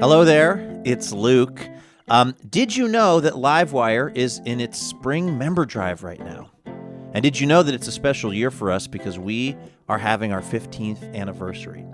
Hello there, it's Luke. Um, did you know that Livewire is in its spring member drive right now? And did you know that it's a special year for us because we are having our 15th anniversary?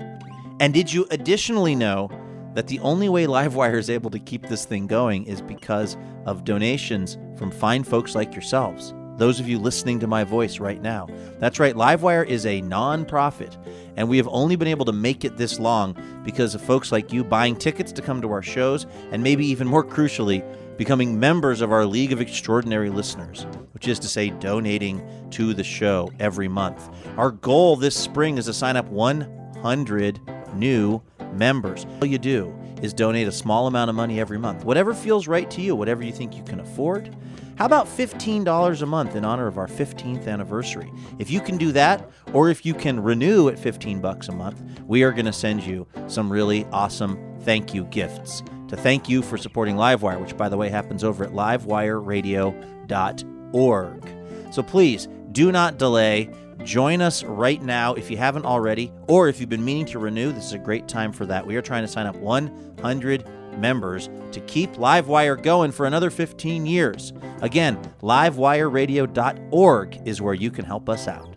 And did you additionally know that the only way Livewire is able to keep this thing going is because of donations from fine folks like yourselves? Those of you listening to my voice right now. That's right, Livewire is a non-profit, and we have only been able to make it this long because of folks like you buying tickets to come to our shows, and maybe even more crucially, becoming members of our League of Extraordinary Listeners, which is to say, donating to the show every month. Our goal this spring is to sign up 100 new members. All you do is donate a small amount of money every month, whatever feels right to you, whatever you think you can afford. How about $15 a month in honor of our 15th anniversary? If you can do that, or if you can renew at 15 bucks a month, we are going to send you some really awesome thank you gifts to thank you for supporting Livewire, which, by the way, happens over at livewireradio.org. So please do not delay. Join us right now if you haven't already, or if you've been meaning to renew, this is a great time for that. We are trying to sign up 100 members to keep Livewire going for another 15 years. Again, livewireradio.org is where you can help us out.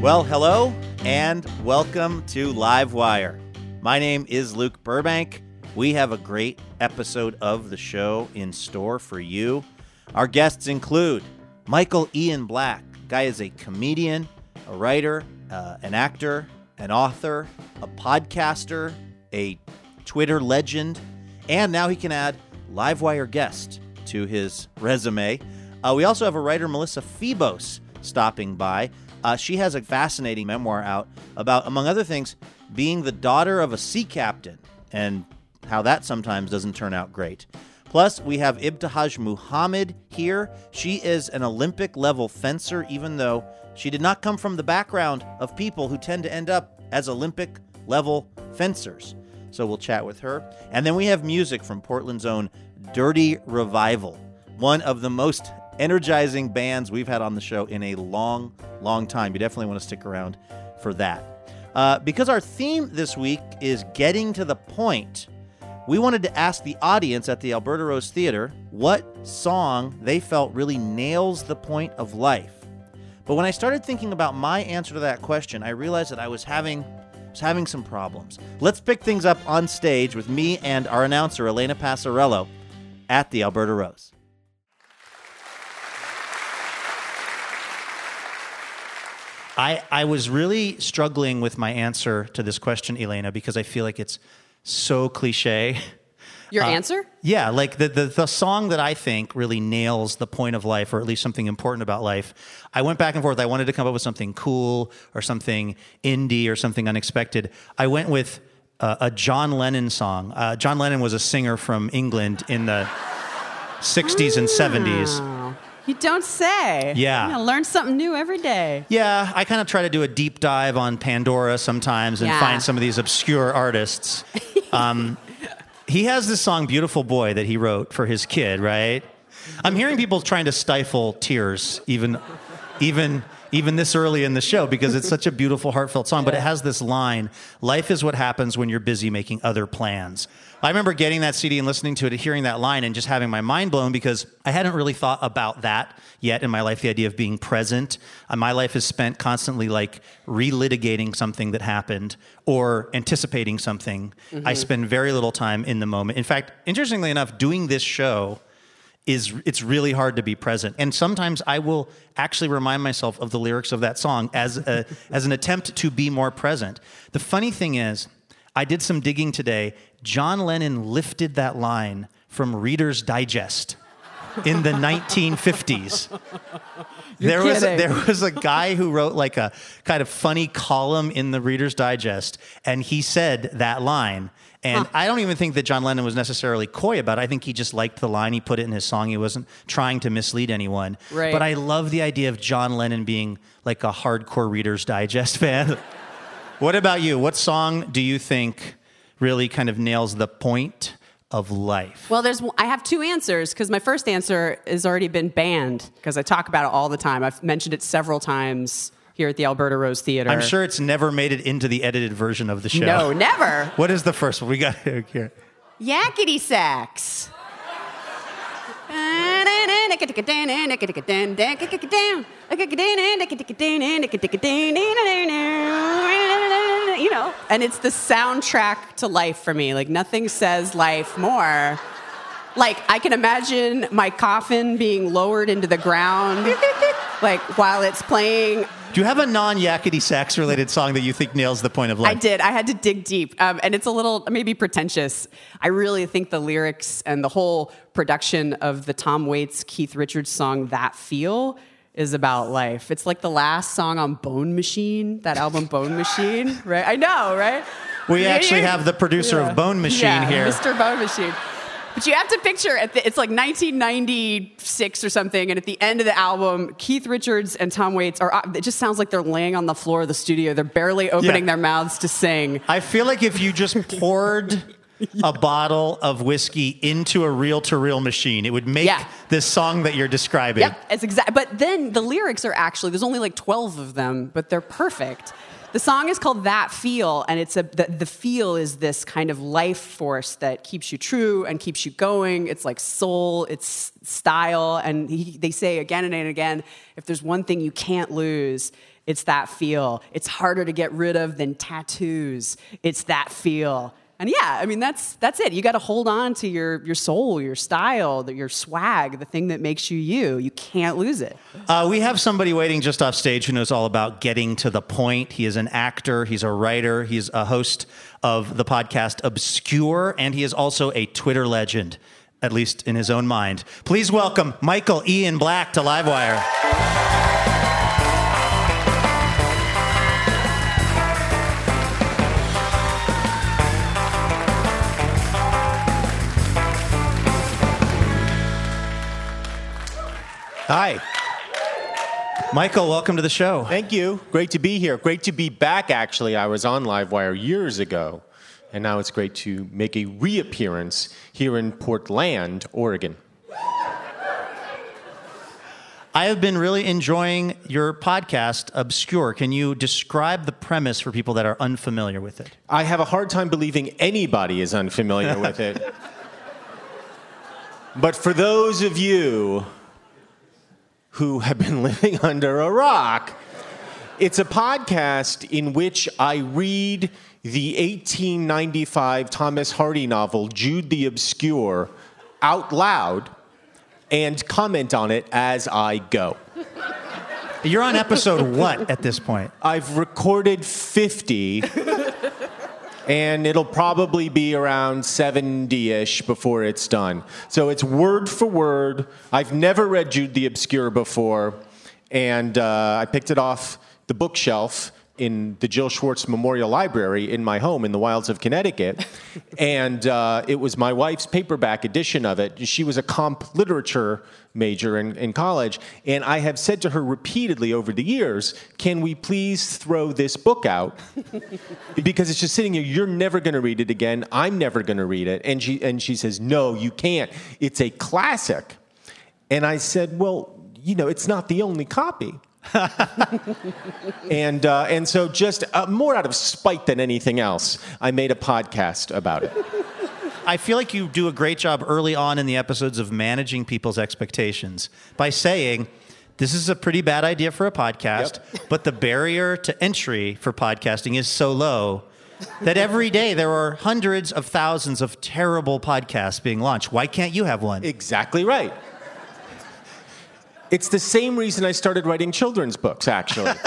Well, hello and welcome to Livewire. My name is Luke Burbank. We have a great episode of the show in store for you. Our guests include Michael Ian Black. Guy is a comedian, a writer, uh, an actor, an author, a podcaster, a Twitter legend, and now he can add Livewire guest to his resume. Uh, we also have a writer, Melissa Febos, stopping by. Uh, she has a fascinating memoir out about, among other things, being the daughter of a sea captain and how that sometimes doesn't turn out great. Plus, we have Ibtihaj Muhammad here. She is an Olympic level fencer, even though she did not come from the background of people who tend to end up as Olympic level fencers. So we'll chat with her. And then we have music from Portland's own Dirty Revival, one of the most energizing bands we've had on the show in a long, long time. You definitely want to stick around for that. Uh, because our theme this week is getting to the point, we wanted to ask the audience at the Alberta Rose Theater what song they felt really nails the point of life. But when I started thinking about my answer to that question, I realized that I was having was having some problems. Let's pick things up on stage with me and our announcer Elena Passarello at the Alberta Rose. I, I was really struggling with my answer to this question, Elena, because I feel like it's so cliche. Your uh, answer? Yeah, like the, the, the song that I think really nails the point of life, or at least something important about life. I went back and forth. I wanted to come up with something cool or something indie or something unexpected. I went with uh, a John Lennon song. Uh, John Lennon was a singer from England in the 60s and 70s. You don't say. Yeah. You learn something new every day. Yeah, I kind of try to do a deep dive on Pandora sometimes and Yeah. find some of these obscure artists. Um, he has this song "Beautiful Boy" that he wrote for his kid, right? I'm hearing people trying to stifle tears, even, even, even this early in the show, because it's such a beautiful, heartfelt song. But it has this line: "Life is what happens when you're busy making other plans." I remember getting that CD and listening to it, and hearing that line, and just having my mind blown because I hadn't really thought about that yet in my life. The idea of being present. Uh, my life is spent constantly like relitigating something that happened or anticipating something. I spend very little time in the moment. In fact, interestingly enough, doing this show is it's really hard to be present. And sometimes I will actually remind myself of the lyrics of that song as a, as an attempt to be more present. The funny thing is, I did some digging today. John Lennon lifted that line from Reader's Digest in the 1950s. there was kidding. there was a guy who wrote like a kind of funny column in the Reader's Digest, and he said that line. And I don't even think that John Lennon was necessarily coy about it. I think he just liked the line. He put it in his song. He wasn't trying to mislead anyone. Right. But I love the idea of John Lennon being like a hardcore Reader's Digest fan. what about you? What song do you think really kind of nails the point of life? Well, there's I have two answers because my first answer has already been banned because I talk about it all the time. I've mentioned it several times here at the Alberta Rose Theater. I'm sure it's never made it into the edited version of the show. No, never. What is the first one? We got here. Yakety sax. You know, and it's the soundtrack to life for me. Like nothing says life more. Like I can imagine my coffin being lowered into the ground, like while it's playing. Do you have a non yakety sax related song that you think nails the point of life? I did. I had to dig deep. Um, and it's a little maybe pretentious. I really think the lyrics and the whole production of the Tom Waits, Keith Richards song, That Feel, is about life. It's like the last song on Bone Machine, that album Bone Machine, right? I know, right? We actually have the producer Yeah. of Bone Machine Yeah, here. Mr. Bone Machine. But you have to picture at the, it's like 1996 or something, and at the end of the album, Keith Richards and Tom Waits are. It just sounds like they're laying on the floor of the studio. They're barely opening Yeah. their mouths to sing. I feel like if you just poured a bottle of whiskey into a reel to reel machine, it would make Yeah. this song that you're describing. Yep, it's exact. But then the lyrics are actually there's only like 12 of them, but they're perfect. The song is called That Feel, and it's a the, the feel is this kind of life force that keeps you true and keeps you going. It's like soul, it's style, and he, they say again and again, if there's one thing you can't lose, it's that feel. It's harder to get rid of than tattoos. It's that feel. And yeah, I mean that's that's it. You got to hold on to your your soul, your style, your swag, the thing that makes you you. You can't lose it. Uh, we have somebody waiting just off stage who knows all about getting to the point. He is an actor, he's a writer, he's a host of the podcast Obscure, and he is also a Twitter legend, at least in his own mind. Please welcome Michael Ian Black to Livewire. Hi. Michael, welcome to the show. Thank you. Great to be here. Great to be back, actually. I was on Livewire years ago, and now it's great to make a reappearance here in Portland, Oregon. I have been really enjoying your podcast, Obscure. Can you describe the premise for people that are unfamiliar with it? I have a hard time believing anybody is unfamiliar with it. But for those of you who have been living under a rock, it's a podcast in which I read the 1895 Thomas Hardy novel, Jude the Obscure, out loud and comment on it as I go. You're on episode what at this point? I've recorded 50, and it'll probably be around 70 ish before it's done. So it's word for word. I've never read Jude the Obscure before, and uh, I picked it off the bookshelf in the Jill Schwartz Memorial Library in my home in the wilds of Connecticut. and uh, it was my wife's paperback edition of it. She was a comp literature major in, in college. And I have said to her repeatedly over the years, can we please throw this book out? because it's just sitting here. You're never going to read it again. I'm never going to read it. And she, and she says, no, you can't. It's a classic. And I said, well, you know, it's not the only copy. and uh, and so just uh, more out of spite than anything else, I made a podcast about it. I feel like you do a great job early on in the episodes of managing people's expectations by saying, this is a pretty bad idea for a podcast, but the barrier to entry for podcasting is so low that every day there are hundreds of thousands of terrible podcasts being launched. Why can't you have one? Exactly right. It's the same reason I started writing children's books, actually.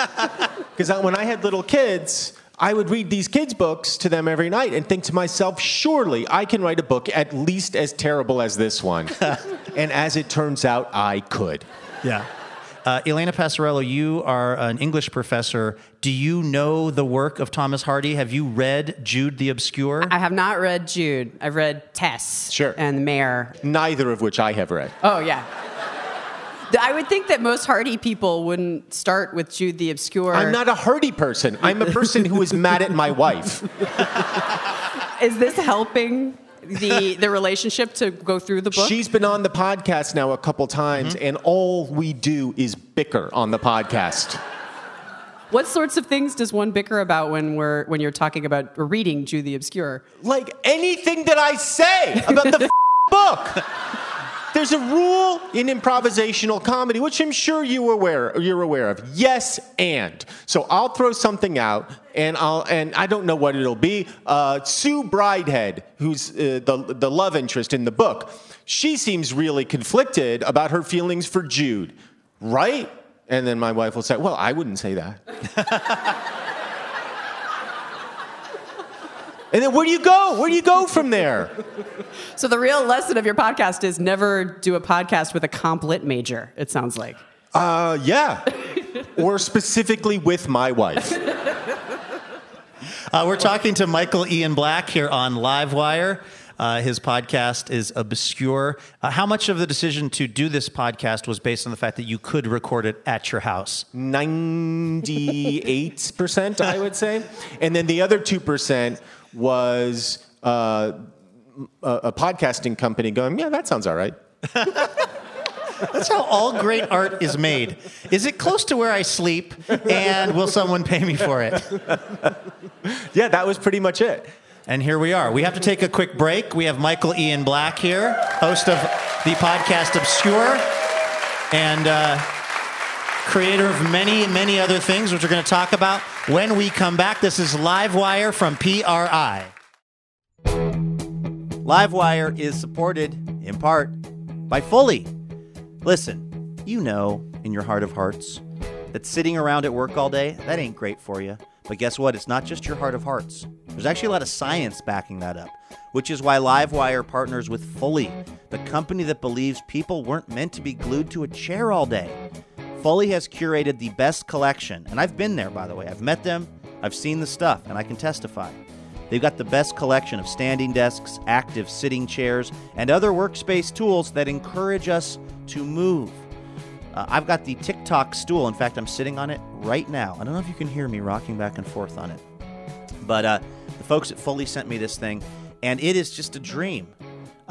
Because when I had little kids, I would read these kids' books to them every night and think to myself, surely I can write a book at least as terrible as this one. and as it turns out, I could. Yeah. Uh, Elena Passarello, you are an English professor. Do you know the work of Thomas Hardy? Have you read Jude the Obscure? I have not read Jude. I've read Tess Sure. and the Mayor. Neither of which I have read. Oh yeah. I would think that most Hardy people wouldn't start with Jude the Obscure. I'm not a hardy person. I'm a person who is mad at my wife. Is this helping the the relationship to go through the book? She's been on the podcast now a couple times, Mm-hmm. and all we do is bicker on the podcast. what sorts of things does one bicker about when we're when you're talking about or reading Jude the Obscure? Like anything that I say about the book. There's a rule in improvisational comedy, which I'm sure you aware you're aware of. Yes, and so I'll throw something out, and I'll and I don't know what it'll be. Uh, Sue Bridehead, who's uh, the the love interest in the book, she seems really conflicted about her feelings for Jude, right? And then my wife will say, "Well, I wouldn't say that." and then where do you go? Where do you go from there? So the real lesson of your podcast is never do a podcast with a comp lit major. It sounds like. Uh, yeah. or specifically with my wife. Uh, we're talking to Michael Ian Black here on Livewire. Uh, his podcast is Obscure. Uh, how much of the decision to do this podcast was based on the fact that you could record it at your house? 98%, I would say. And then the other 2% was uh, a, a podcasting company going, yeah, that sounds all right. That's how all great art is made. Is it close to where I sleep? And will someone pay me for it? Yeah, that was pretty much it. And here we are. We have to take a quick break. We have Michael Ian Black here, host of the podcast Obscure, and uh, creator of many, many other things, which we're going to talk about when we come back. This is Livewire from PRI. Livewire is supported in part by Fully. Listen, you know in your heart of hearts that sitting around at work all day, that ain't great for you. But guess what? It's not just your heart of hearts. There's actually a lot of science backing that up, which is why Livewire partners with Fully, the company that believes people weren't meant to be glued to a chair all day. Fully has curated the best collection, and I've been there, by the way. I've met them, I've seen the stuff, and I can testify. They've got the best collection of standing desks, active sitting chairs, and other workspace tools that encourage us to move. Uh, I've got the TikTok stool. In fact, I'm sitting on it right now. I don't know if you can hear me rocking back and forth on it. But uh, the folks at Fully sent me this thing, and it is just a dream.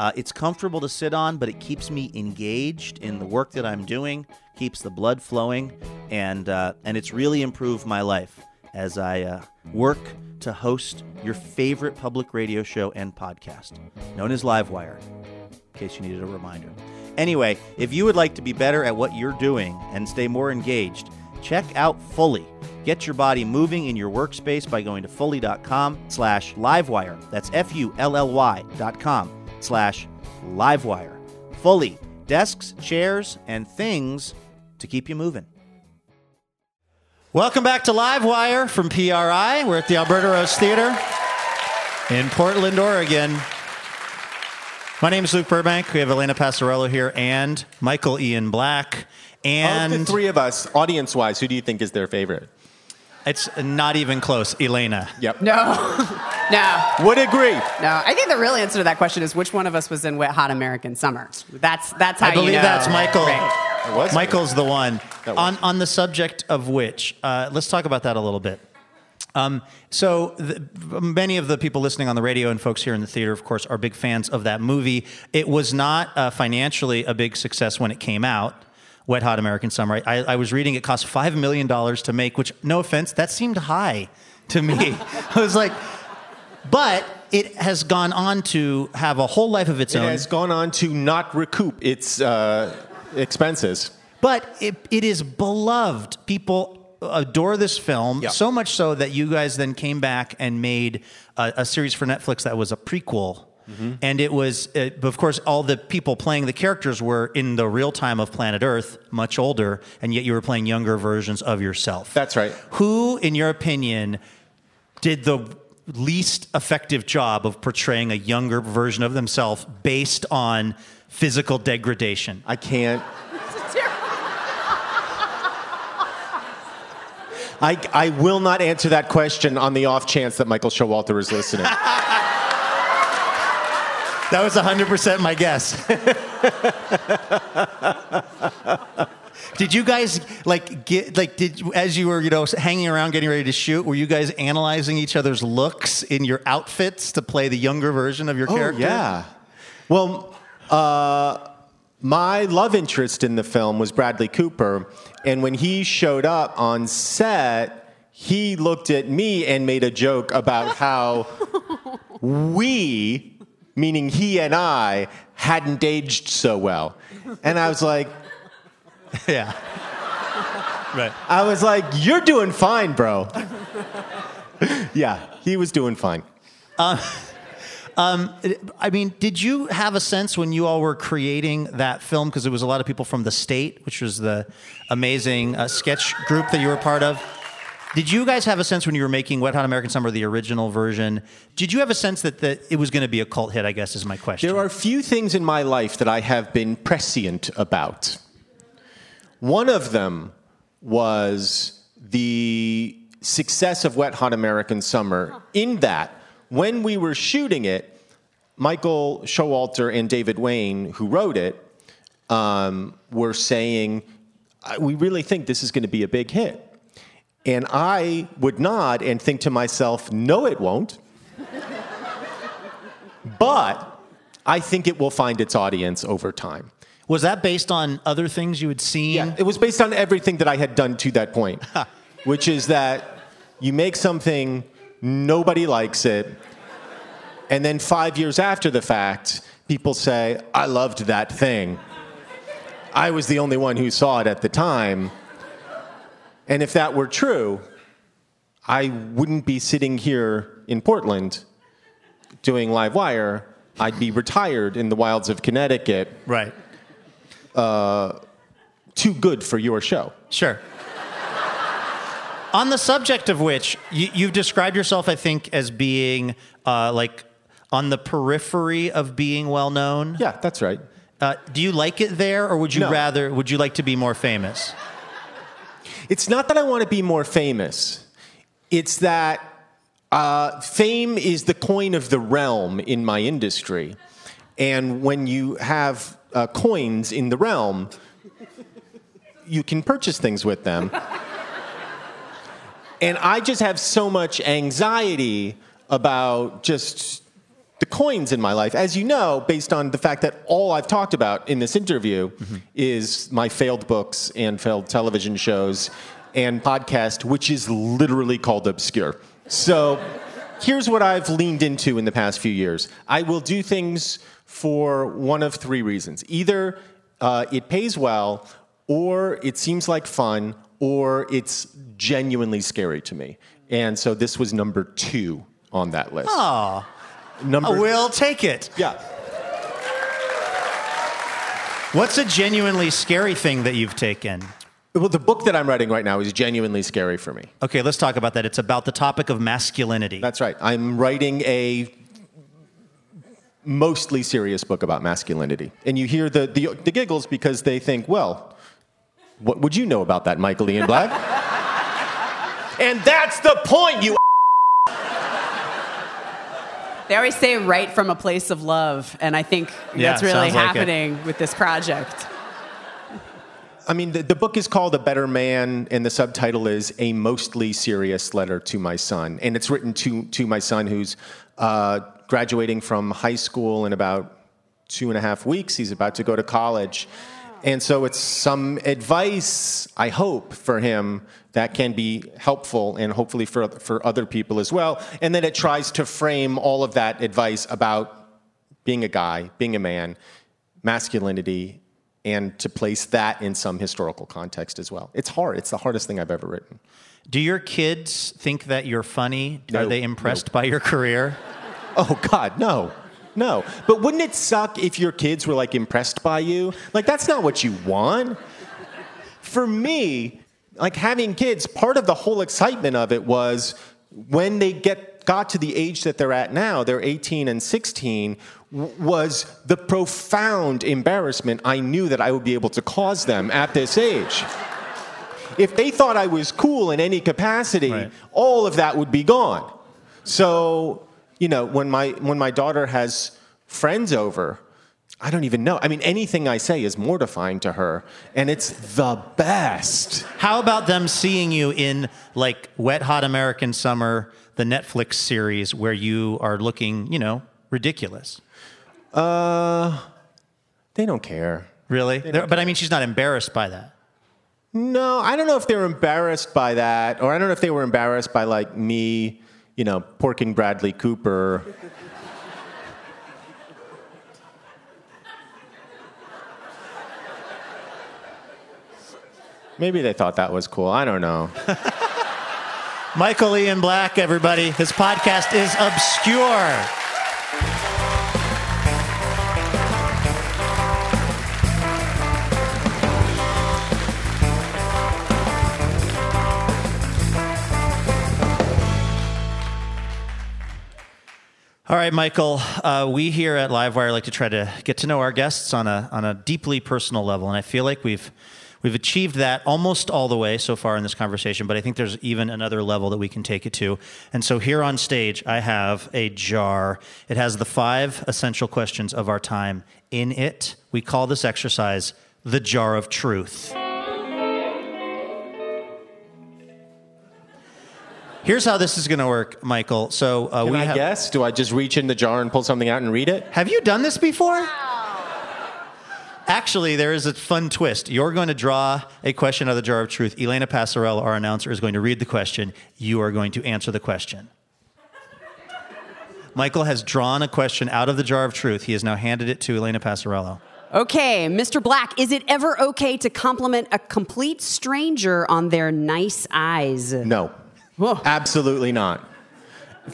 Uh, it's comfortable to sit on, but it keeps me engaged in the work that I'm doing, keeps the blood flowing, and uh, and it's really improved my life as I uh, work to host your favorite public radio show and podcast, known as Livewire. In case you needed a reminder. Anyway, if you would like to be better at what you're doing and stay more engaged, check out Fully. Get your body moving in your workspace by going to fully.com slash livewire. That's F-U-L-L-Y dot com slash livewire. Fully. Desks, chairs, and things to keep you moving. Welcome back to Livewire from PRI. We're at the Alberta Rose Theater in Portland, Oregon. My name is Luke Burbank. We have Elena Passarello here and Michael Ian Black. And of the three of us, audience wise, who do you think is their favorite? It's not even close. Elena. Yep. No, no, Would agree. no. I think the real answer to that question is which one of us was in Wet Hot American Summer. That's that's how I believe you know. that's Michael. Right. Was Michael's the one. That was. On on the subject of which, uh, let's talk about that a little bit. Um, so the, many of the people listening on the radio and folks here in the theater, of course, are big fans of that movie. It was not uh, financially a big success when it came out. Wet Hot American Summer. I, I was reading it cost five million dollars to make, which, no offense, that seemed high to me. I was like, but it has gone on to have a whole life of its own. It has gone on to not recoup its uh, expenses. But it, it is beloved. People adore this film so much so that you guys then came back and made a, a series for Netflix that was a prequel. And it was, uh, of course, all the people playing the characters were in the real time of Planet Earth, much older, and yet you were playing younger versions of yourself. That's right. Who, in your opinion, did the least effective job of portraying a younger version of themselves based on physical degradation? I can't. I, I will not answer that question on the off chance that Michael Showalter is listening. That was 100% my guess. Did you guys like get like did as you were you know hanging around getting ready to shoot? Were you guys analyzing each other's looks in your outfits to play the younger version of your character? Oh, yeah. Well, uh, my love interest in the film was Bradley Cooper, and when he showed up on set, he looked at me and made a joke about how we, meaning he and I, hadn't aged so well. And I was like, yeah. right. I was like, you're doing fine, bro. yeah, he was doing fine. I mean, did you have a sense when you all were creating that film because it was a lot of people from the state, which was the amazing uh, sketch group that you were part of? Did you guys have a sense when you were making Wet Hot American Summer, the original version? Did you have a sense that, that it was going to be a cult hit? I guess is my question. There are few things in my life that I have been prescient about. One of them was the success of Wet Hot American Summer, in that when we were shooting it, Michael Showalter and David Wain, who wrote it, um, were saying, We really think this is going to be a big hit. And I would nod and think to myself, No, it won't. but I think it will find its audience over time. was that based on other things you had seen? Yeah, it was based on everything that I had done to that point, which is that you make something, nobody likes it, and then five years after the fact, people say, I loved that thing. I was the only one who saw it at the time. And if that were true, I wouldn't be sitting here in Portland doing Live Wire. I'd be retired in the wilds of Connecticut, Right. too good for your show. Sure. On the subject of which, you, you've described yourself, I think, as being uh, like on the periphery of being well known. Yeah, that's right. Uh, do you like it there, or would you No. rather? Would you like to be more famous? It's not that I want to be more famous. It's that uh, fame is the coin of the realm in my industry. And when you have uh, coins in the realm, you can purchase things with them. and I just have so much anxiety about just the coins in my life. As you know, based on the fact that all I've talked about in this interview is my failed books and failed television shows and podcast, which is literally called Obscure. So here's what I've leaned into in the past few years I will do things for one of three reasons either uh, it pays well, or it seems like fun, or it's genuinely scary to me. And so this was number two on that list. Oh, Number we'll take it. yeah. What's a genuinely scary thing that you've taken? Well, the book that I'm writing right now is genuinely scary for me. Okay, let's talk about that. It's about the topic of masculinity. That's right. I'm writing a mostly serious book about masculinity. And you hear the, the, the giggles because they think, well, what would you know about that, Michael Ian Black? and that's the point, you They always say write from a place of love, and I think Yeah, that's really sounds like happening with this project. I mean, the, the book is called A Better Man, and the subtitle is A Mostly Serious Letter to My Son. And it's written to, to my son who's uh, graduating from high school in about two and a half weeks. He's about to go to college. And so it's some advice, I hope, for him that can be helpful and hopefully for, for other people as well. And then it tries to frame all of that advice about being a guy, being a man, masculinity, and to place that in some historical context as well. It's hard. It's the hardest thing I've ever written. Do your kids think that you're funny? Are they impressed by your career? Oh, God, no. No. But wouldn't it suck if your kids were like impressed by you? Like, that's not what you want. For me, like having kids, part of the whole excitement of it was when they get got to the age that they're at now, they're 18 and 16, w- was the profound embarrassment I knew that I would be able to cause them at this age. If they thought I was cool in any capacity, Right. all of that would be gone. So, you know, when my when my daughter has friends over, I don't even know. I mean, anything I say is mortifying to her, and it's the best. How about them seeing you in like Wet Hot American Summer, the Netflix series, where you are looking, you know, ridiculous? Uh, they don't care. Really? They're- But I mean, she's not embarrassed by that. No, I don't know if they're embarrassed by that, or I don't know if they were embarrassed by like me, you know, porking Bradley Cooper. Maybe they thought that was cool. I don't know. Michael Ian Black, everybody. His podcast is obscure. All right, Michael. Uh, we here at Livewire like to try to get to know our guests on a on a deeply personal level, and I feel like we've we've achieved that almost all the way so far in this conversation. But I think there's even another level that we can take it to. And so here on stage, I have a jar. It has the five essential questions of our time in it. We call this exercise the jar of truth. Here's how this is going to work, Michael. So uh, Can we I have. guess? Do I just reach in the jar and pull something out and read it? Have you done this before? Actually, there is a fun twist. You're going to draw a question out of the jar of truth. Elena Passarello, our announcer, is going to read the question. You are going to answer the question. Michael has drawn a question out of the jar of truth. He has now handed it to Elena Passarello. Okay, Mr. Black, is it ever okay to compliment a complete stranger on their nice eyes? No. Whoa. Absolutely not.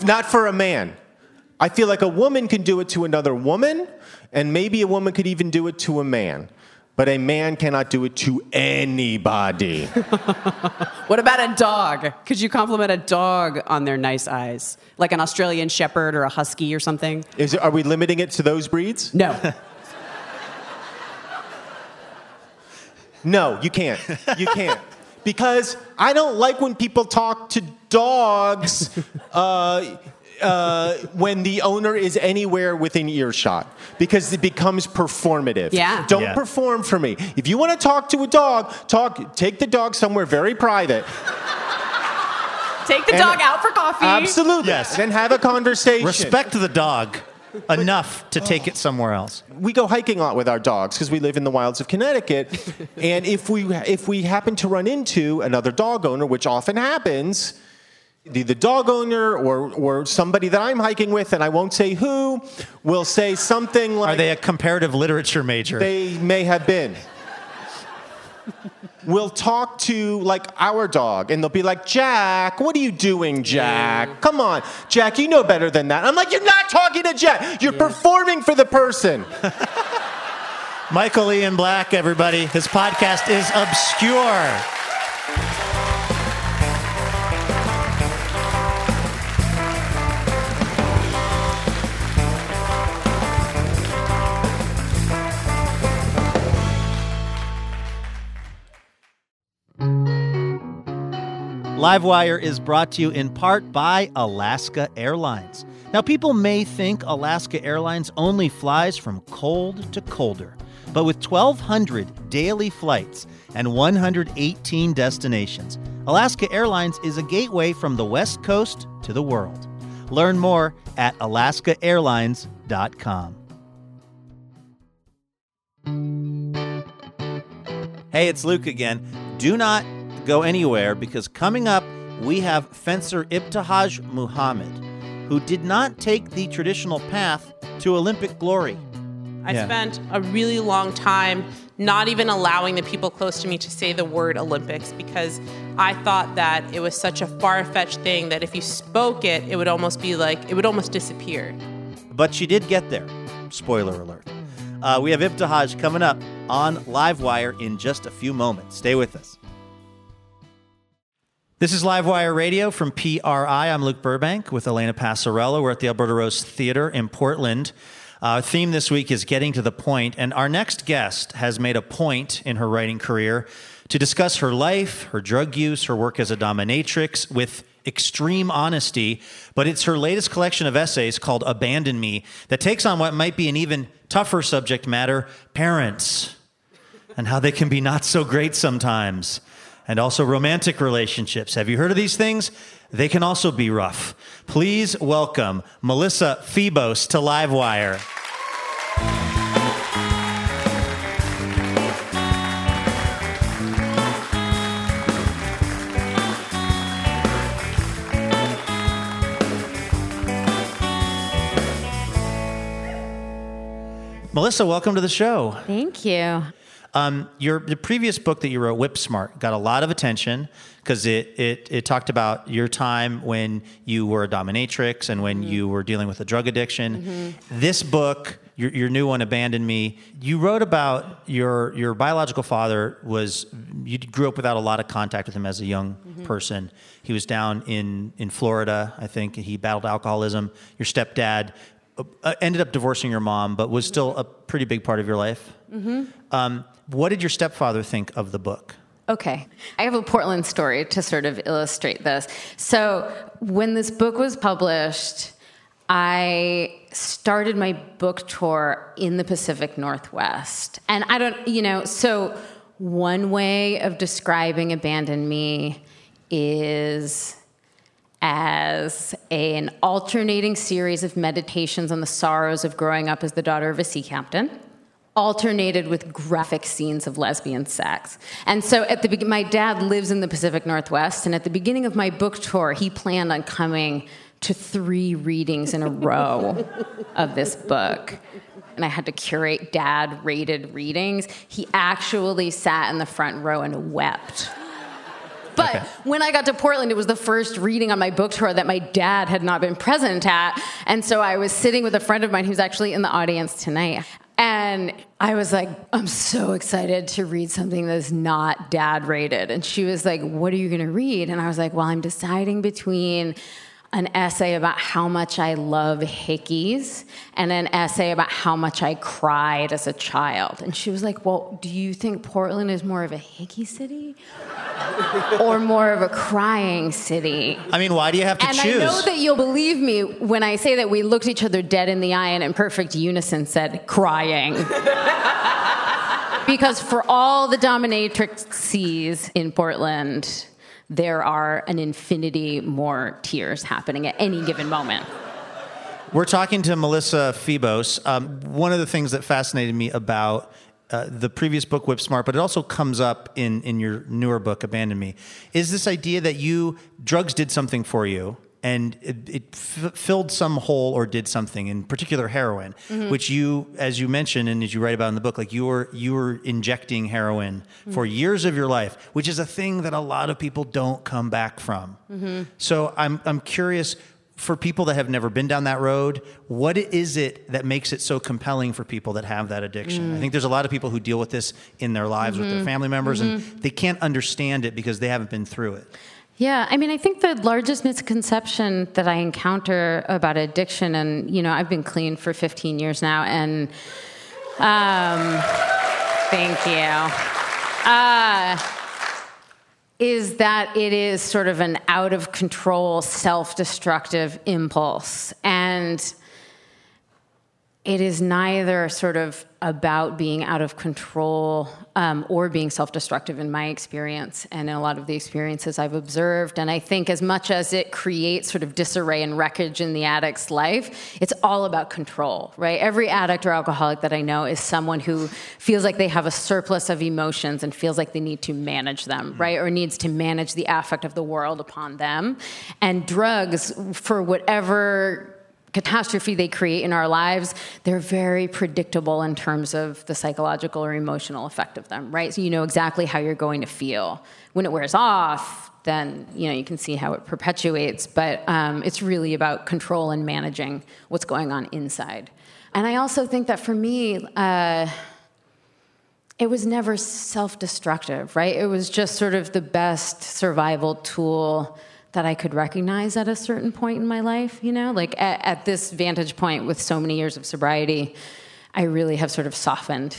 Not for a man. I feel like a woman can do it to another woman, and maybe a woman could even do it to a man. But a man cannot do it to anybody. What about a dog? Could you compliment a dog on their nice eyes? Like an Australian Shepherd or a Husky or something? Is, are we limiting it to those breeds? No. No, you can't. You can't. because I don't like when people talk to dogs uh, uh, when the owner is anywhere within earshot because it becomes performative. Yeah. Don't Yeah. perform for me. If you want to talk to a dog, talk. Take the dog somewhere very private. Take the And- dog out for coffee. Absolutely. Yes. Then have a conversation. Respect the dog enough to take it somewhere else. we go hiking a lot with our dogs because we live in the wilds of Connecticut. and if we if we happen to run into another dog owner, which often happens, the, the dog owner or or somebody that I'm hiking with, and I won't say who, will say something like Are they a comparative literature major? they may have been. We'll talk to like our dog, and they'll be like, "Jack, what are you doing, Jack? Come on, Jack, you know better than that." I'm like, "You're not talking to Jack. You're performing for the person." Michael Ian Black, everybody. His podcast is obscure. Livewire is brought to you in part by Alaska Airlines. Now, people may think Alaska Airlines only flies from cold to colder, but with 1,200 daily flights and 118 destinations, Alaska Airlines is a gateway from the West Coast to the world. Learn more at alaskaairlines.com. Hey, it's Luke again. Do not go anywhere because coming up, we have fencer Ibtihaj Muhammad, who did not take the traditional path to Olympic glory. I Yeah. spent a really long time not even allowing the people close to me to say the word Olympics because I thought that it was such a far fetched thing that if you spoke it, it would almost be like, it would almost disappear. But she did get there. Spoiler alert. Uh, we have Ibtihaj coming up on Livewire in just a few moments. Stay with us. This is Livewire Radio from PRI. I'm Luke Burbank with Elena Passarello. We're at the Alberta Rose Theater in Portland. Our theme this week is getting to the point, and our next guest has made a point in her writing career to discuss her life, her drug use, her work as a dominatrix with extreme honesty. But it's her latest collection of essays called Abandon Me that takes on what might be an even tougher subject matter parents and how they can be not so great sometimes. And also romantic relationships. Have you heard of these things? They can also be rough. Please welcome Melissa Febos to Livewire. Melissa, welcome to the show. Thank you. Um, your the previous book that you wrote, Whip Smart, got a lot of attention because it, it it talked about your time when you were a dominatrix and when you were dealing with a drug addiction. This book, your, your new one, Abandon Me, you wrote about your your biological father was you grew up without a lot of contact with him as a young person. He was down in in Florida, I think. He battled alcoholism. Your stepdad uh, ended up divorcing your mom, but was still a pretty big part of your life. Um, what did your stepfather think of the book? Okay. I have a Portland story to sort of illustrate this. So, when this book was published, I started my book tour in the Pacific Northwest. And I don't, you know, so one way of describing Abandon Me is as an alternating series of meditations on the sorrows of growing up as the daughter of a sea captain alternated with graphic scenes of lesbian sex. And so at the my dad lives in the Pacific Northwest and at the beginning of my book tour he planned on coming to 3 readings in a row of this book. And I had to curate dad rated readings. He actually sat in the front row and wept. But when I got to Portland, it was the first reading on my book tour that my dad had not been present at. And so I was sitting with a friend of mine who's actually in the audience tonight. And I was like, I'm so excited to read something that's not dad rated. And she was like, What are you going to read? And I was like, Well, I'm deciding between an essay about how much I love hickeys and an essay about how much I cried as a child. And she was like, Well, do you think Portland is more of a hickey city or more of a crying city? I mean, why do you have to and choose? I know that you'll believe me when I say that we looked each other dead in the eye and in perfect unison said, crying. because for all the dominatrixes in Portland, there are an infinity more tears happening at any given moment. We're talking to Melissa Febos. Um, one of the things that fascinated me about uh, the previous book, Whip Smart, but it also comes up in, in your newer book, Abandon Me, is this idea that you, drugs did something for you and it, it f- filled some hole or did something, in particular heroin, mm-hmm. which you, as you mentioned and as you write about in the book, like you were, you were injecting heroin mm-hmm. for years of your life, which is a thing that a lot of people don't come back from. Mm-hmm. So I'm, I'm curious for people that have never been down that road, what is it that makes it so compelling for people that have that addiction? Mm. I think there's a lot of people who deal with this in their lives with their family members, and they can't understand it because they haven't been through it. Yeah, I mean, I think the largest misconception that I encounter about addiction, and you know, I've been clean for 15 years now, and um, thank you, uh, is that it is sort of an out of control, self destructive impulse. And it is neither sort of about being out of control um, or being self destructive in my experience and in a lot of the experiences I've observed. And I think, as much as it creates sort of disarray and wreckage in the addict's life, it's all about control, right? Every addict or alcoholic that I know is someone who feels like they have a surplus of emotions and feels like they need to manage them, right? Or needs to manage the affect of the world upon them. And drugs, for whatever catastrophe they create in our lives, they're very predictable in terms of the psychological or emotional effect of them, right? So you know exactly how you're going to feel. When it wears off, then you know you can see how it perpetuates. But um, it's really about control and managing what's going on inside. And I also think that for me. Uh, it was never self destructive, right? It was just sort of the best survival tool that I could recognize at a certain point in my life, you know? Like at, at this vantage point with so many years of sobriety, I really have sort of softened.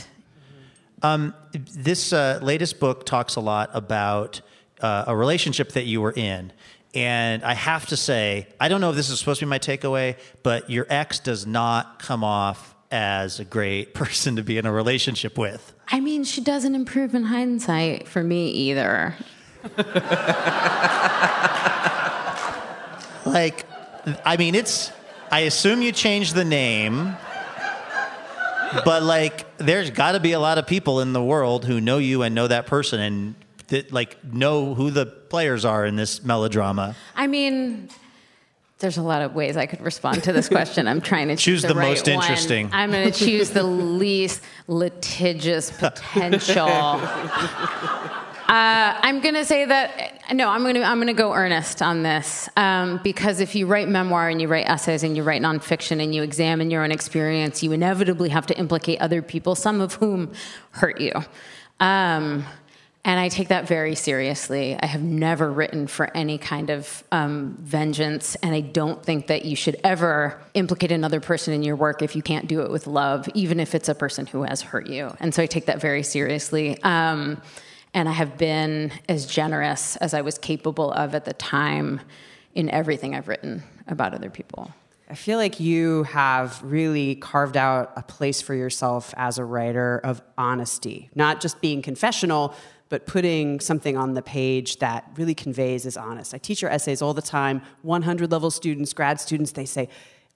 This uh, latest book talks a lot about uh, a relationship that you were in. And I have to say, I don't know if this is supposed to be my takeaway, but your ex does not come off as a great person to be in a relationship with. I mean, she doesn't improve in hindsight for me either. Like, I mean, it's, I assume you changed the name, but like, there's got to be a lot of people in the world who know you and know that person and that, like, know who the players are in this melodrama. I mean, there's a lot of ways I could respond to this question. I'm trying to Choose choose the right most one. interesting. I'm going to choose the least litigious potential. Uh, I'm going to say that no. I'm going to I'm going to go earnest on this um, because if you write memoir and you write essays and you write nonfiction and you examine your own experience, you inevitably have to implicate other people, some of whom hurt you. Um, and I take that very seriously. I have never written for any kind of um, vengeance, and I don't think that you should ever implicate another person in your work if you can't do it with love, even if it's a person who has hurt you. And so I take that very seriously. Um, and I have been as generous as I was capable of at the time in everything I've written about other people. I feel like you have really carved out a place for yourself as a writer of honesty, not just being confessional, but putting something on the page that really conveys is honest. I teach your essays all the time, 100 level students, grad students, they say,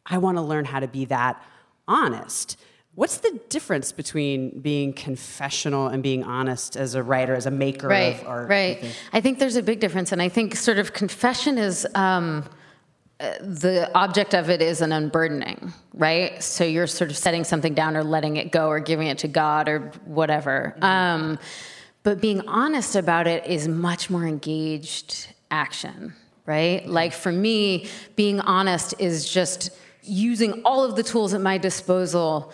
I want to learn how to be that honest. What's the difference between being confessional and being honest as a writer, as a maker right, of art? Right. I think there's a big difference, and I think sort of confession is um, uh, the object of it is an unburdening, right? So you're sort of setting something down or letting it go or giving it to God or whatever. Um, but being honest about it is much more engaged action, right? Like for me, being honest is just using all of the tools at my disposal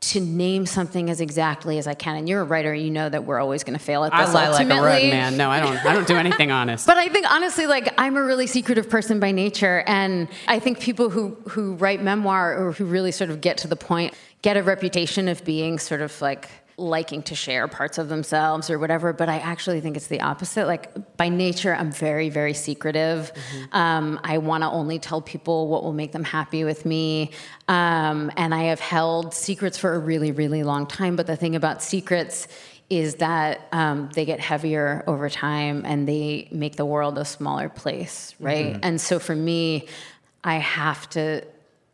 to name something as exactly as I can. And you're a writer, you know that we're always going to fail at this. I lie like a rug, man. No, I don't. I don't do anything honest. But I think honestly, like I'm a really secretive person by nature, and I think people who who write memoir or who really sort of get to the point get a reputation of being sort of like liking to share parts of themselves or whatever. But I actually think it's the opposite. Like by nature, I'm very very secretive. Um, I want to only tell people what will make them happy with me, um, and I have held secrets for a really really long time. But the thing about secrets is that um, they get heavier over time and they make the world a smaller place, right? And so for me, I have to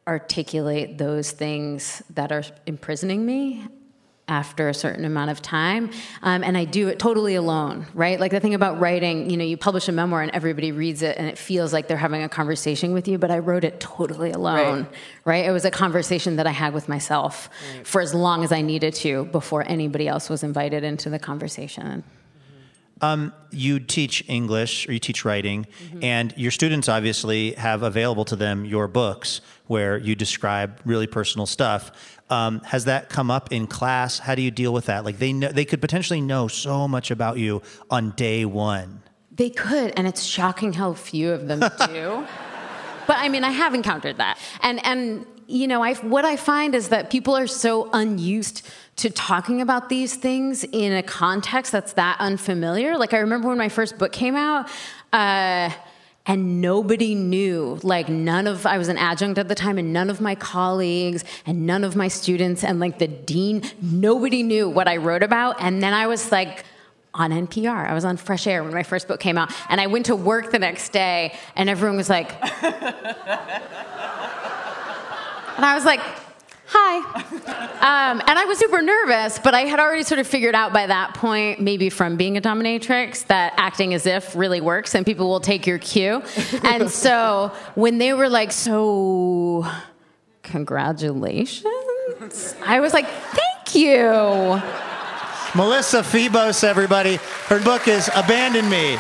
articulate those things that are imprisoning me after a certain amount of time um, and i do it totally alone right like the thing about writing you know you publish a memoir and everybody reads it and it feels like they're having a conversation with you but i wrote it totally alone Right. right? It was a conversation that I had with myself for as long as I needed to before anybody else was invited into the conversation. Mm-hmm. Um, you teach English or you teach writing, mm-hmm. and your students obviously have available to them your books where you describe really personal stuff. Um, has that come up in class? How do you deal with that? Like they know, they could potentially know so much about you on day one. They could, and it's shocking how few of them do. but I mean, I have encountered that, and and you know, I what I find is that people are so unused to talking about these things in a context that's that unfamiliar. Like I remember when my first book came out. Uh, and nobody knew like none of i was an adjunct at the time and none of my colleagues and none of my students and like the dean nobody knew what i wrote about. And then i was like on npr i was on fresh air when my first book came out. And i went to work the next day and everyone was like and i was like hi um, and i was super nervous but i had already sort of figured out by that point maybe from being a dominatrix that acting as if really works and people will take your cue and so when they were like so congratulations i was like thank you Melissa Febos, everybody. Her book is Abandon Me.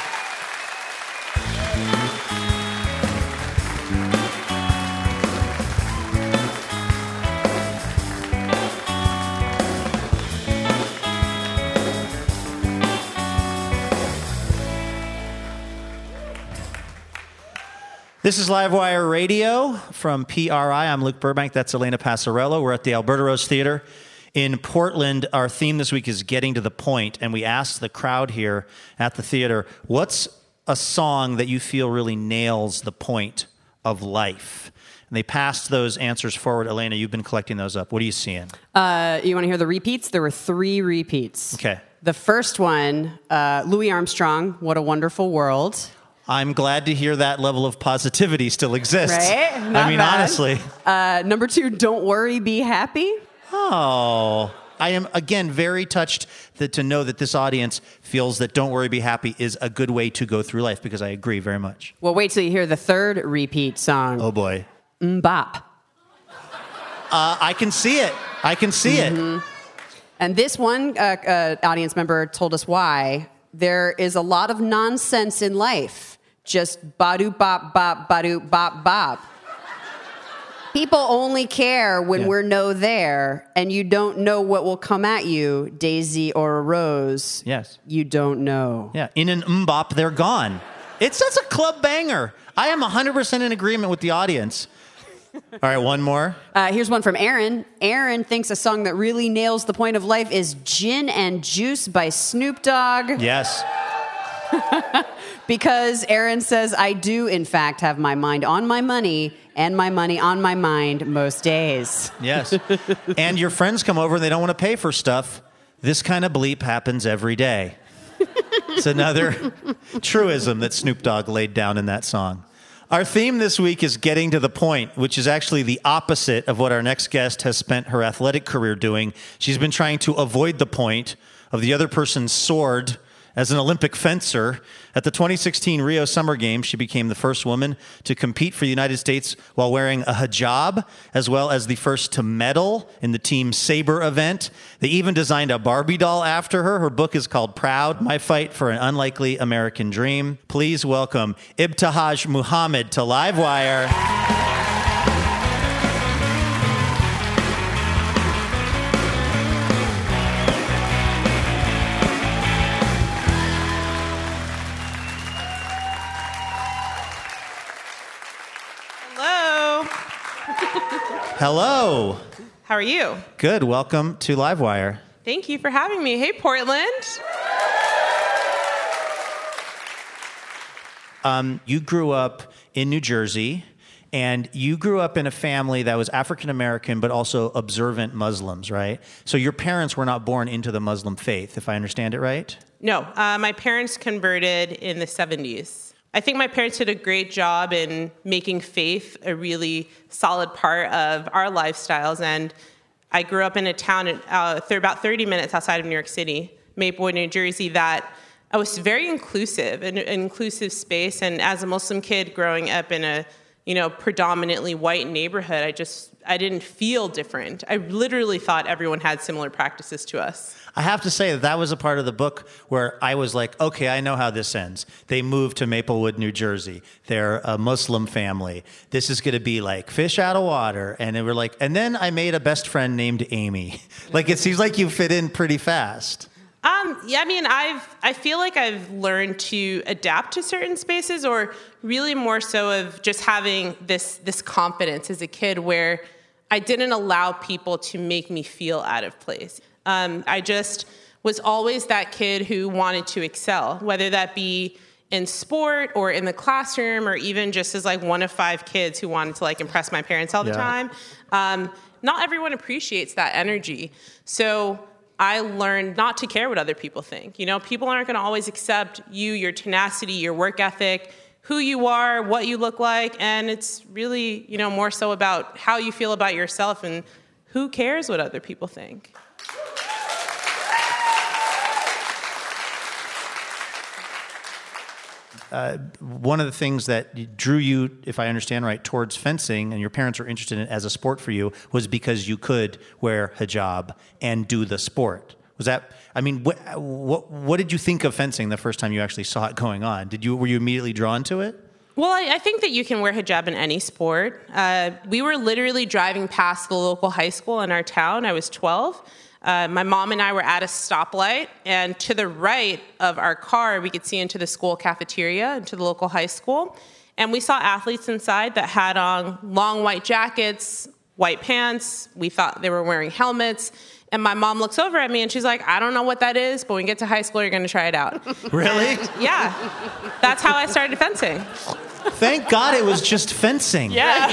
This is Livewire Radio from PRI. I'm Luke Burbank. That's Elena Passarello. We're at the Alberta Rose Theater in Portland. Our theme this week is getting to the point, and we asked the crowd here at the theater, what's a song that you feel really nails the point of life? And they passed those answers forward. Elena, you've been collecting those up. What are you seeing? Uh, you want to hear the repeats? There were three repeats. Okay. The first one, uh, Louis Armstrong, What a Wonderful World. I'm glad to hear that level of positivity still exists. Right? Not I mean, bad. honestly. Uh, number two, Don't Worry, Be Happy. Oh, I am again very touched that, to know that this audience feels that "Don't Worry, Be Happy" is a good way to go through life because I agree very much. Well, wait till you hear the third repeat song, Oh boy, MMMBop. uh, I can see it. I can see it. And this one uh, uh, audience member told us why. There is a lot of nonsense in life. Just badu bop bop badu bop bop. People only care when Yeah. we're no there, and you don't know what will come at you, Daisy or a rose. Yes. You don't know. Yeah, in an MMMBop, they're gone. It's that's a club banger. I am 100% in agreement with the audience. All right, one more. Uh, here's one from Aaron. Aaron thinks a song that really nails the point of life is Gin and Juice by Snoop Dogg. Yes. Because Aaron says, I do, in fact, have my mind on my money and my money on my mind most days. Yes. and your friends come over and they don't want to pay for stuff. This kind of bleep happens every day. It's another truism that Snoop Dogg laid down in that song. Our theme this week is getting to the point, which is actually the opposite of what our next guest has spent her athletic career doing. She's been trying to avoid the point of the other person's sword as an Olympic fencer. At the 2016 Rio Summer Games, she became the first woman to compete for the United States while wearing a hijab, as well as the first to medal in the Team Saber event. They even designed a Barbie doll after her. Her book is called Proud My Fight for an Unlikely American Dream. Please welcome Ibtihaj Muhammad to Livewire. Hello. How are you? Good. Welcome to Livewire. Thank you for having me. Hey, Portland. You grew up in New Jersey, and you grew up in a family that was African American, but also observant Muslims, right? So your parents were not born into the Muslim faith, if I understand it right. No, uh, my parents converted in the 70s. I think my parents did a great job in making faith a really solid part of our lifestyles. And I grew up in a town uh, about 30 minutes outside of New York City, Maplewood, New Jersey, that I was very inclusive, an, an inclusive space. And as a Muslim kid growing up in a you know predominantly white neighborhood, I just I didn't feel different. I literally thought everyone had similar practices to us. I have to say that that was a part of the book where I was like, okay, I know how this ends. They moved to Maplewood, New Jersey. They're a Muslim family. This is going to be like fish out of water. And they were like, and then I made a best friend named Amy. like, it seems like you fit in pretty fast. Um, yeah, I mean, I've I feel like I've learned to adapt to certain spaces, or really more so of just having this this confidence as a kid, where I didn't allow people to make me feel out of place. Um, I just was always that kid who wanted to excel, whether that be in sport or in the classroom, or even just as like one of five kids who wanted to like impress my parents all the Yeah. time. Um, not everyone appreciates that energy, so. I learned not to care what other people think. You know, people aren't going to always accept you, your tenacity, your work ethic, who you are, what you look like, and it's really, you know, more so about how you feel about yourself and who cares what other people think. One of the things that drew you, if I understand right, towards fencing, and your parents were interested in it as a sport for you, was because you could wear hijab and do the sport. Was that? I mean, what, what what did you think of fencing the first time you actually saw it going on? Did you were you immediately drawn to it? Well, I, I think that you can wear hijab in any sport. Uh, we were literally driving past the local high school in our town. I was 12. Uh, my mom and I were at a stoplight, and to the right of our car, we could see into the school cafeteria, into the local high school. And we saw athletes inside that had on long white jackets, white pants. We thought they were wearing helmets. And my mom looks over at me and she's like, I don't know what that is, but when you get to high school, you're going to try it out. Really? And yeah. That's how I started fencing. Thank God it was just fencing. Yeah.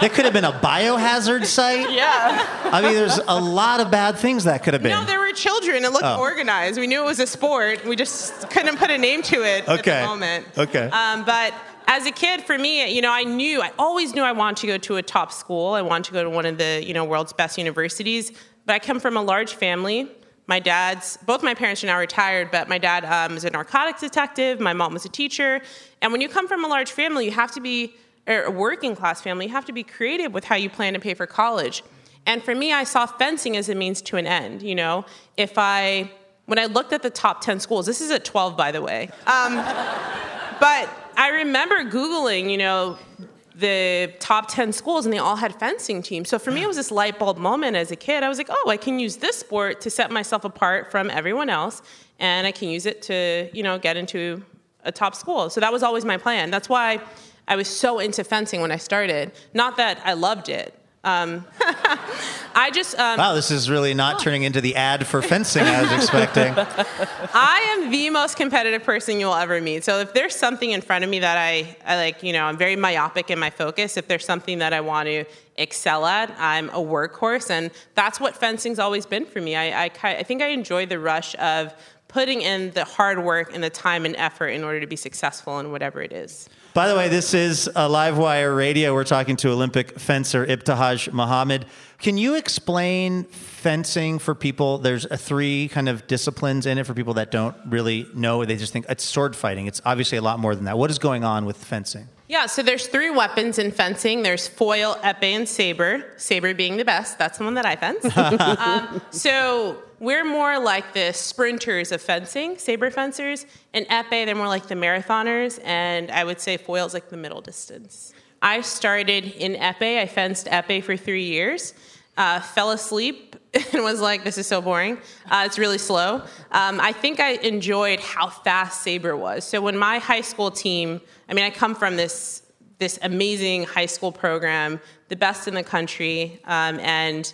There could have been a biohazard site. yeah. I mean, there's a lot of bad things that could have been. No, there were children. It looked Oh. organized. We knew it was a sport. We just couldn't put a name to it at Okay. the moment. Okay. Um, but as a kid, for me, you know, I knew, I always knew I wanted to go to a top school. I wanted to go to one of the, you know, world's best universities. But I come from a large family. My dad's, both my parents are now retired, but my dad um, a narcotics detective. My mom was a teacher. And when you come from a large family, you have to be, or a working class family, you have to be creative with how you plan to pay for college. And for me, I saw fencing as a means to an end. You know, if I, when I looked at the top 10 schools, this is at 12, by the way. Um, but I remember Googling, you know, the top 10 schools and they all had fencing teams. So for me, it was this light bulb moment as a kid. I was like, oh, I can use this sport to set myself apart from everyone else and I can use it to, you know, get into a top school. So that was always my plan. That's why I was so into fencing when I started. Not that I loved it. Um, I just um, wow, this is really not turning into the ad for fencing I was expecting. I am the most competitive person you'll ever meet. So if there's something in front of me that I, I like, you know, I'm very myopic in my focus. If there's something that I want to excel at, I'm a workhorse, and that's what fencing's always been for me. I, I, I think I enjoy the rush of putting in the hard work and the time and effort in order to be successful in whatever it is. By the way, this is a live wire radio. We're talking to Olympic fencer Ibtihaj Muhammad. Can you explain fencing for people? There's a three kind of disciplines in it for people that don't really know. They just think it's sword fighting. It's obviously a lot more than that. What is going on with fencing? Yeah, so there's three weapons in fencing. There's foil, epee, and saber. Saber being the best. That's the one that I fence. um, so we're more like the sprinters of fencing, saber fencers. And epee, they're more like the marathoners. And I would say foil is like the middle distance. I started in epee. I fenced epee for three years. Uh, fell asleep and was like, "This is so boring. Uh, it's really slow." Um, I think I enjoyed how fast saber was. So when my high school team, I mean, I come from this this amazing high school program, the best in the country, um, and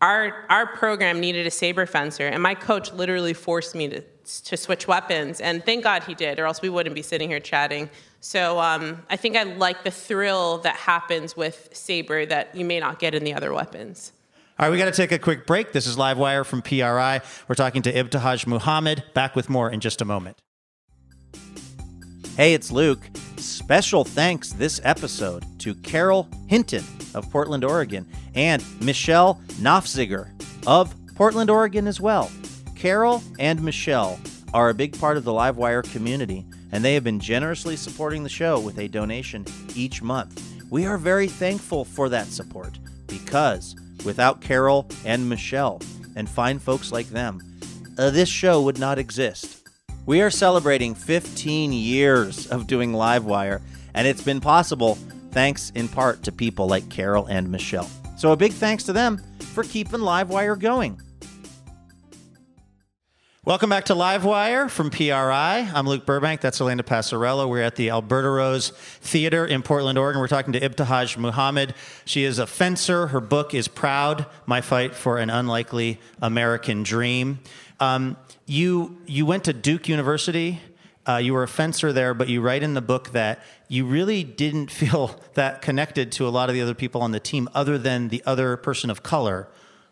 our our program needed a saber fencer, and my coach literally forced me to to switch weapons, and thank God he did, or else we wouldn't be sitting here chatting. So um, I think I like the thrill that happens with saber that you may not get in the other weapons. All right, we got to take a quick break. This is Live Wire from PRI. We're talking to Ibtihaj Muhammad. Back with more in just a moment. Hey, it's Luke. Special thanks this episode to Carol Hinton of Portland, Oregon, and Michelle Knopfziger of Portland, Oregon as well. Carol and Michelle are a big part of the Livewire community, and they have been generously supporting the show with a donation each month. We are very thankful for that support because without Carol and Michelle and fine folks like them, uh, this show would not exist. We are celebrating 15 years of doing Livewire, and it's been possible thanks in part to people like Carol and Michelle. So a big thanks to them for keeping Livewire going. Welcome back to Livewire from PRI. I'm Luke Burbank. That's Elena Passarello. We're at the Alberta Rose Theater in Portland, Oregon. We're talking to Ibtihaj Muhammad. She is a fencer. Her book is Proud My Fight for an Unlikely American Dream. Um, you, you went to Duke University. Uh, you were a fencer there, but you write in the book that you really didn't feel that connected to a lot of the other people on the team other than the other person of color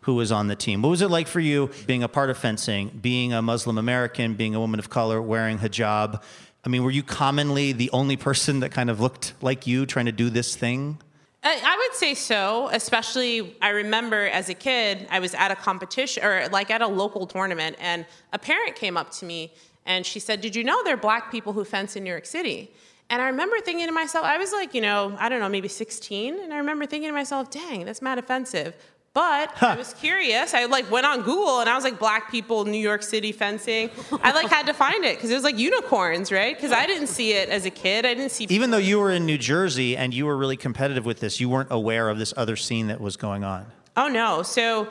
who was on the team. What was it like for you being a part of fencing, being a Muslim American, being a woman of color, wearing hijab? I mean, were you commonly the only person that kind of looked like you trying to do this thing? I would say so, especially I remember as a kid, I was at a competition or like at a local tournament, and a parent came up to me and she said, Did you know there are black people who fence in New York City? And I remember thinking to myself, I was like, you know, I don't know, maybe 16, and I remember thinking to myself, dang, that's mad offensive. But I was curious. I like went on Google and I was like, black people, New York City fencing. I like had to find it because it was like unicorns, right? Because I didn't see it as a kid. I didn't see Even though you were in New Jersey and you were really competitive with this, you weren't aware of this other scene that was going on. Oh no. So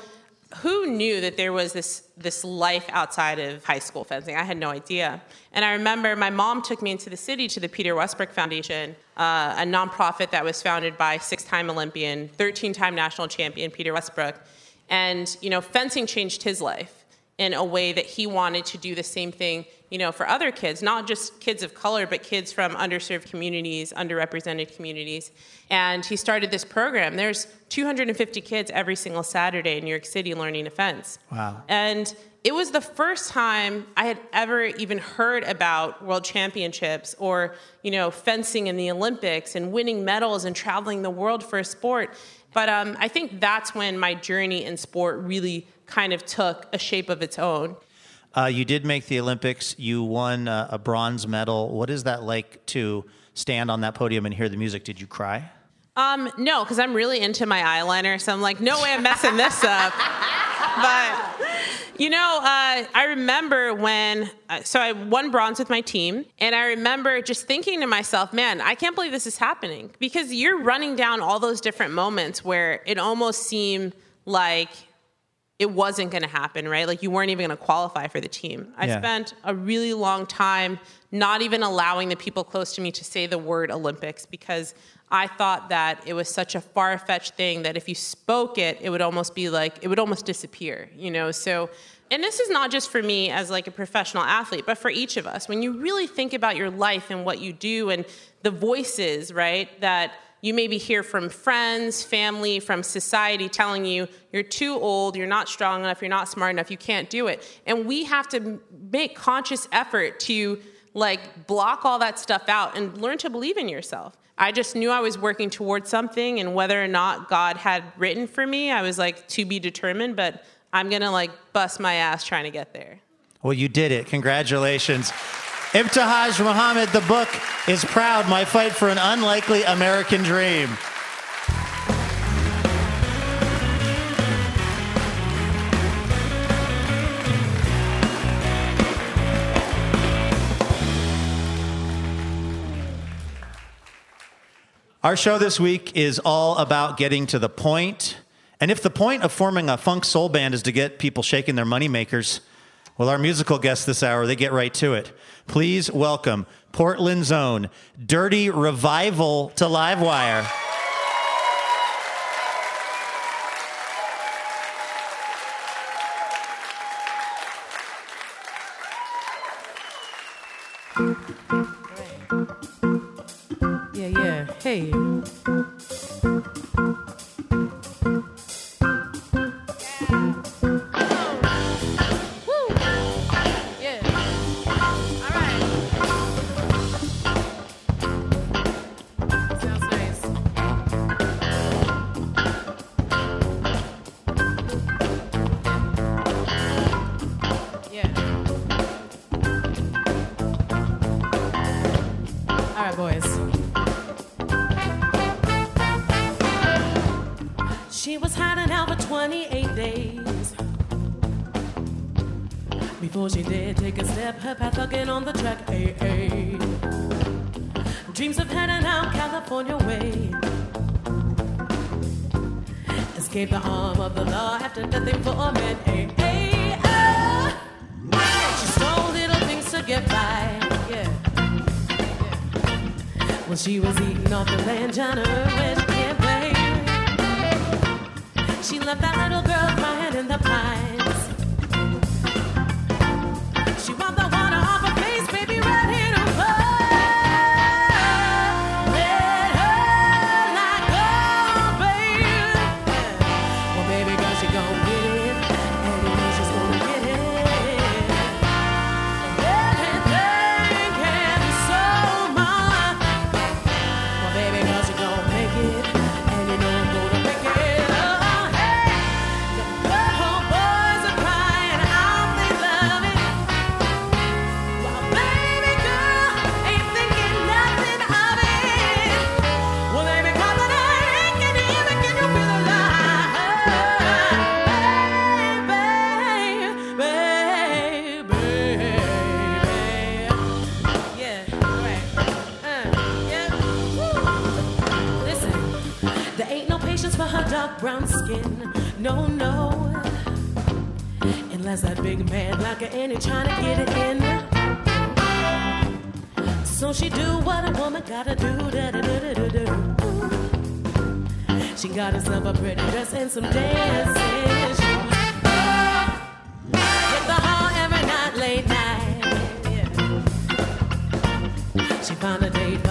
who knew that there was this this life outside of high school fencing? I had no idea. And I remember my mom took me into the city to the Peter Westbrook Foundation, uh, a nonprofit that was founded by six-time Olympian, 13-time national champion Peter Westbrook. And you know, fencing changed his life in a way that he wanted to do the same thing, you know, for other kids, not just kids of color, but kids from underserved communities, underrepresented communities. And he started this program. There's 250 kids every single Saturday in New York City learning to fence. Wow. And it was the first time I had ever even heard about world championships or, you know, fencing in the Olympics and winning medals and traveling the world for a sport. But um, I think that's when my journey in sport really kind of took a shape of its own. Uh, you did make the Olympics. You won uh, a bronze medal. What is that like to stand on that podium and hear the music? Did you cry? Um, no, because I'm really into my eyeliner, so I'm like, no way I'm messing this up. but you know, uh, I remember when, uh, so I won bronze with my team, and I remember just thinking to myself, man, I can't believe this is happening because you're running down all those different moments where it almost seemed like it wasn't going to happen, right? Like you weren't even going to qualify for the team. I Yeah. spent a really long time not even allowing the people close to me to say the word Olympics because I thought that it was such a far fetched thing that if you spoke it, it would almost be like, it would almost disappear, you know? So, and this is not just for me as like a professional athlete, but for each of us. When you really think about your life and what you do and the voices, right, that you maybe hear from friends, family, from society telling you you're too old, you're not strong enough, you're not smart enough, you can't do it. And we have to make conscious effort to like block all that stuff out and learn to believe in yourself. I just knew I was working towards something and whether or not God had written for me, I was like to be determined, but I'm going to like bust my ass trying to get there. Well, you did it. Congratulations. Ibtihaj Muhammad, the book is proud, My Fight for an Unlikely American Dream. Our show this week is all about getting to the point. And if the point of forming a funk soul band is to get people shaking their moneymakers, well, our musical guests this hour, they get right to it. Please welcome Portland's own Dirty Revival to Livewire. Yeah, yeah. Hey. Before she did take a step, her path again on the track. Ay, ay. Dreams of heading out California way. Escape the arm of the law after nothing for a man. Ay, ay, ah. She stole little things to get by. Yeah. When she was eating off the land, John where she can't play. She left that little girl crying in the pines. Brown skin. No, no. that's that big man like an Annie trying to get it in. So she do what a woman gotta do. She got herself a pretty dress and some dancing hit the hall every night, late night. She found a date,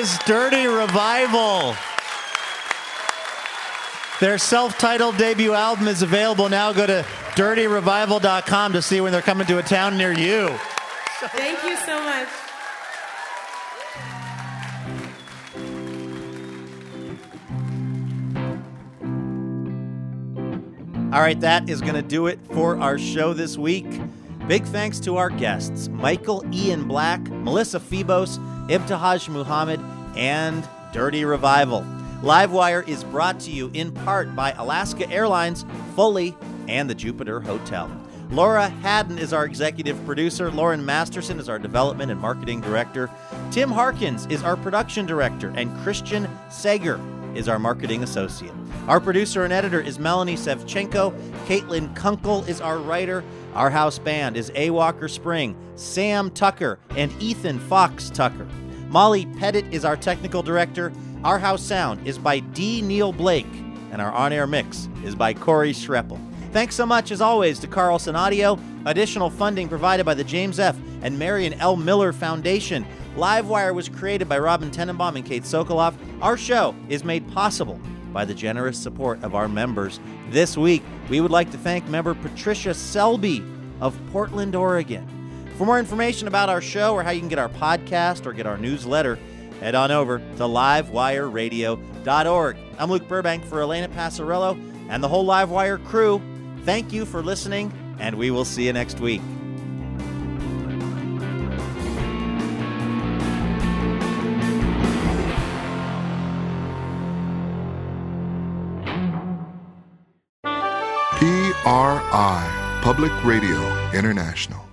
is Dirty Revival. Their self titled debut album is available now. Go to dirtyrevival.com to see when they're coming to a town near you. Thank you so much. All right, that is going to do it for our show this week. Big thanks to our guests Michael Ian Black, Melissa Febos, Ibtihaj Muhammad, and Dirty Revival. Livewire is brought to you in part by Alaska Airlines, Foley, and the Jupiter Hotel. Laura Haddon is our executive producer. Lauren Masterson is our development and marketing director. Tim Harkins is our production director. And Christian Sager is our marketing associate. Our producer and editor is Melanie Sevcenko. Caitlin Kunkel is our writer. Our house band is A. Walker Spring, Sam Tucker, and Ethan Fox Tucker. Molly Pettit is our technical director. Our house sound is by D. Neil Blake, and our on air mix is by Corey Schreppel. Thanks so much, as always, to Carlson Audio. Additional funding provided by the James F. and Marion L. Miller Foundation. Livewire was created by Robin Tenenbaum and Kate Sokoloff. Our show is made possible by the generous support of our members. This week, we would like to thank member Patricia Selby of Portland, Oregon. For more information about our show or how you can get our podcast or get our newsletter, head on over to livewireradio.org. I'm Luke Burbank for Elena Passarello and the whole Livewire crew. Thank you for listening, and we will see you next week. PRI, Public Radio International.